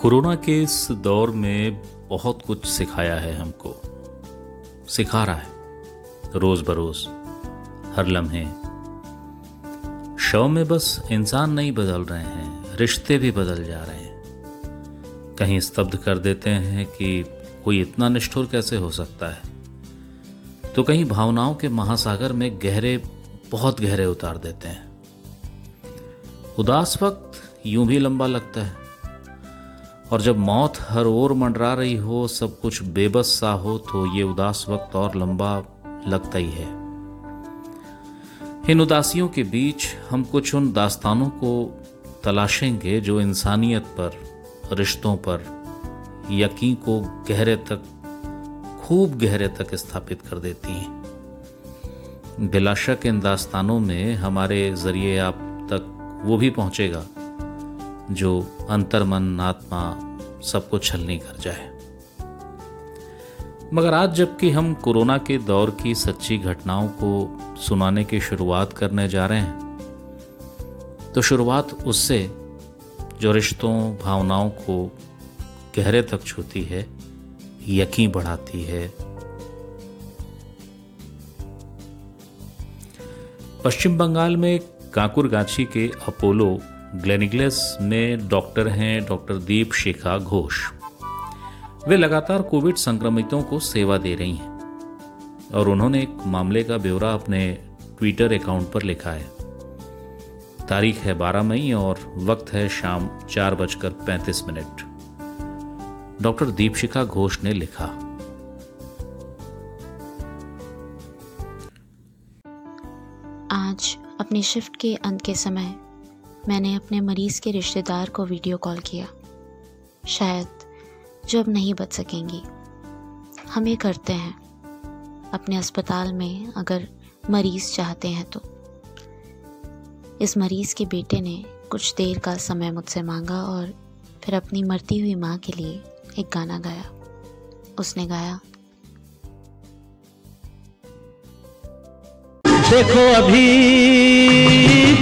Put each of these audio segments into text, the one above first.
Corona के इस दौर में बहुत कुछ सिखाया है हमको। सिखा रहा है। रोज बरोज। हर लम्हे। शव में बस इंसान नहीं बदल रहे हैं, रिश्ते भी बदल जा रहे हैं। कहीं स्तब्ध कर देते हैं कि कोई इतना निष्ठुर कैसे हो सकता है? तो कहीं भावनाओं के महासागर में गहरे, बहुत गहरे उतार देते हैं। उदास वक्त यूँ भी लंबा लगता है। और जब मौत हर ओर मंडरा रही हो, सब कुछ बेबस सा हो तो ये उदास वक्त और लंबा लगता ही है। इन उदासियों के बीच हम कुछ उन दास्तानों को तलाशेंगे जो इंसानियत पर, रिश्तों पर यकीन को गहरे तक, खूब गहरे तक स्थापित कर देती हैं। बिलाशक इन दास्तानों में हमारे ज़रिए आप तक वो भी पहुंचेगा। जो अंतर मन आत्मा सबको छलनी कर जाए। मगर आज जबकि हम कोरोना के दौर की सच्ची घटनाओं को सुनाने की शुरुआत करने जा रहे हैं तो शुरुआत उससे जो रिश्तों, भावनाओं को गहरे तक छूती है, यकीन बढ़ाती है। पश्चिम बंगाल में काकुरगाछी के अपोलो ग्लेनिग्लेस में डॉक्टर हैं डॉक्टर दीप शेखा घोष। वे लगातार कोविड संक्रमितों को सेवा दे रही हैं और उन्होंने एक मामले का ब्यौरा अपने ट्विटर अकाउंट पर लिखा है। तारीख है 12 मई और वक्त है शाम चार बजकर पैंतीस मिनट। डॉक्टर दीपशिका घोष ने लिखा। आज अपनी शिफ्ट के अंत के समय मैंने अपने मरीज़ के रिश्तेदार को वीडियो कॉल किया। शायद, जो अब नहीं बच सकेंगी। हम ये करते हैं। अपने अस्पताल में अगर मरीज़ चाहते हैं तो। इस मरीज़ के बेटे ने कुछ देर का समय मुझसे मांगा और फिर अपनी मरती हुई माँ के लिए एक गाना गाया। उसने गाया, देखो अभी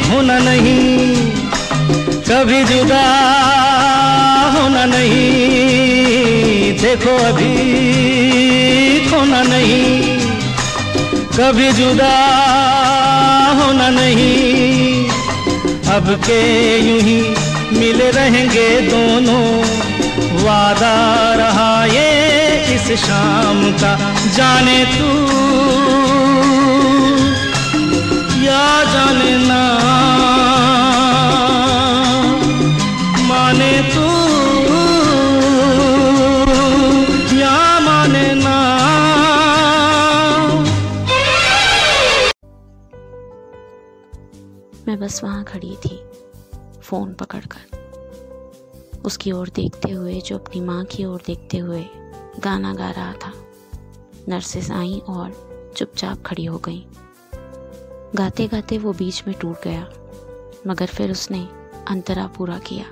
होना नहीं कभी जुदा होना नहीं। देखो अभी होना नहीं। कभी जुदा होना नहीं। अब के यूँ ही मिले रहेंगे दोनों। वादा रहा ये इस शाम का। जाने तू या जाने ना। मैं बस वहाँ खड़ी थी, फ़ोन पकड़कर। उसकी ओर देखते हुए, जो अपनी माँ की ओर देखते हुए गाना गा रहा था। नर्सेस आईं और चुपचाप खड़ी हो गई। गाते गाते वो बीच में टूट गया, मगर फिर उसने अंतरा पूरा किया।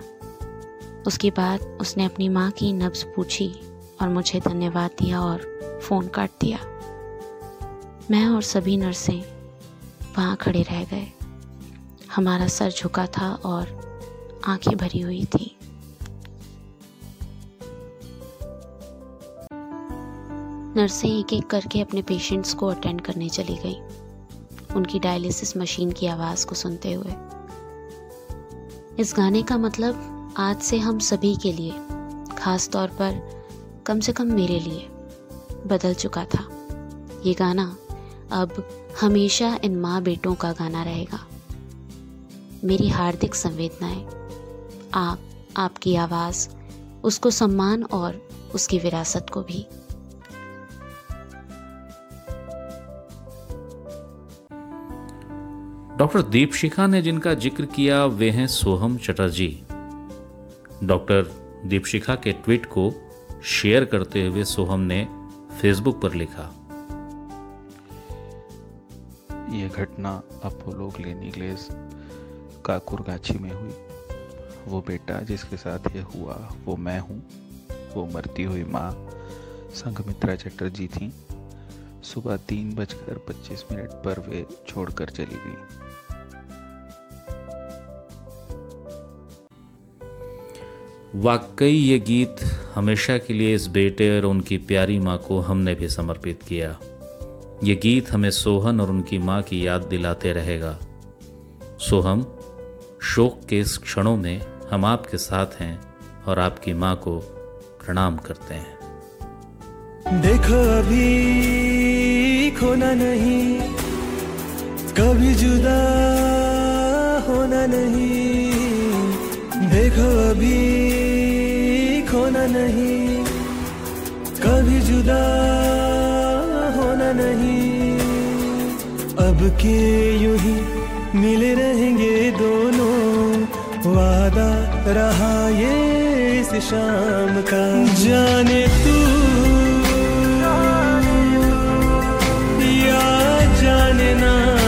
उसके बाद उसने अपनी माँ की नब्ज पूछी और मुझे धन्यवाद दिया और फ़ोन काट दिया। मैं और सभी नर्सें वहाँ खड़े रह गए। हमारा सर झुका था और आँखें भरी हुई थी। नर्सें एक एक करके अपने पेशेंट्स को अटेंड करने चली गई। उनकी डायलिसिस मशीन की आवाज़ को सुनते हुए। इस गाने का मतलब आज से हम सभी के लिए, खास तौर पर कम से कम मेरे लिए, बदल चुका था। ये गाना अब हमेशा इन माँ बेटों का गाना रहेगा। मेरी हार्दिक संवेदनाएँ आप आपकी आवाज़ उसको सम्मान और उसकी विरासत को भी। डॉक्टर दीपशिखा ने जिनका ज़िक्र किया वे हैं सोहम चटर्जी। डॉक्टर दीपशिखा के ट्वीट को शेयर करते हुए सोहम ने फेसबुक पर लिखा। यह घटना अपोलो क्लिनिकलेस काकुरगाछी में हुई। वो बेटा जिसके साथ ये हुआ, वो मैं हूँ। वो मरती हुई माँ संघमित्रा चटर्जी थी। सुबह तीन बजकर पच्चीस मिनट पर वे छोड़कर चली गई। वाकई ये गीत हमेशा के लिए इस बेटे और उनकी प्यारी माँ को हमने भी समर्पित किया। ये गीत हमें सोहन और उनकी माँ की याद दिलाते रहेगा। सो हम शोक के इस क्षणों में हम आपके साथ हैं और आपकी माँ को प्रणाम करते हैं। देखो अभी खोना नहीं, कभी जुदा होना नहीं। देखो अभी खोना नहीं, कभी जुदा होना नहीं। अब के यूँ ही मिले रहेंगे दोनों। वादा रहा ये इस शाम का। जाने तू। या जाने ना।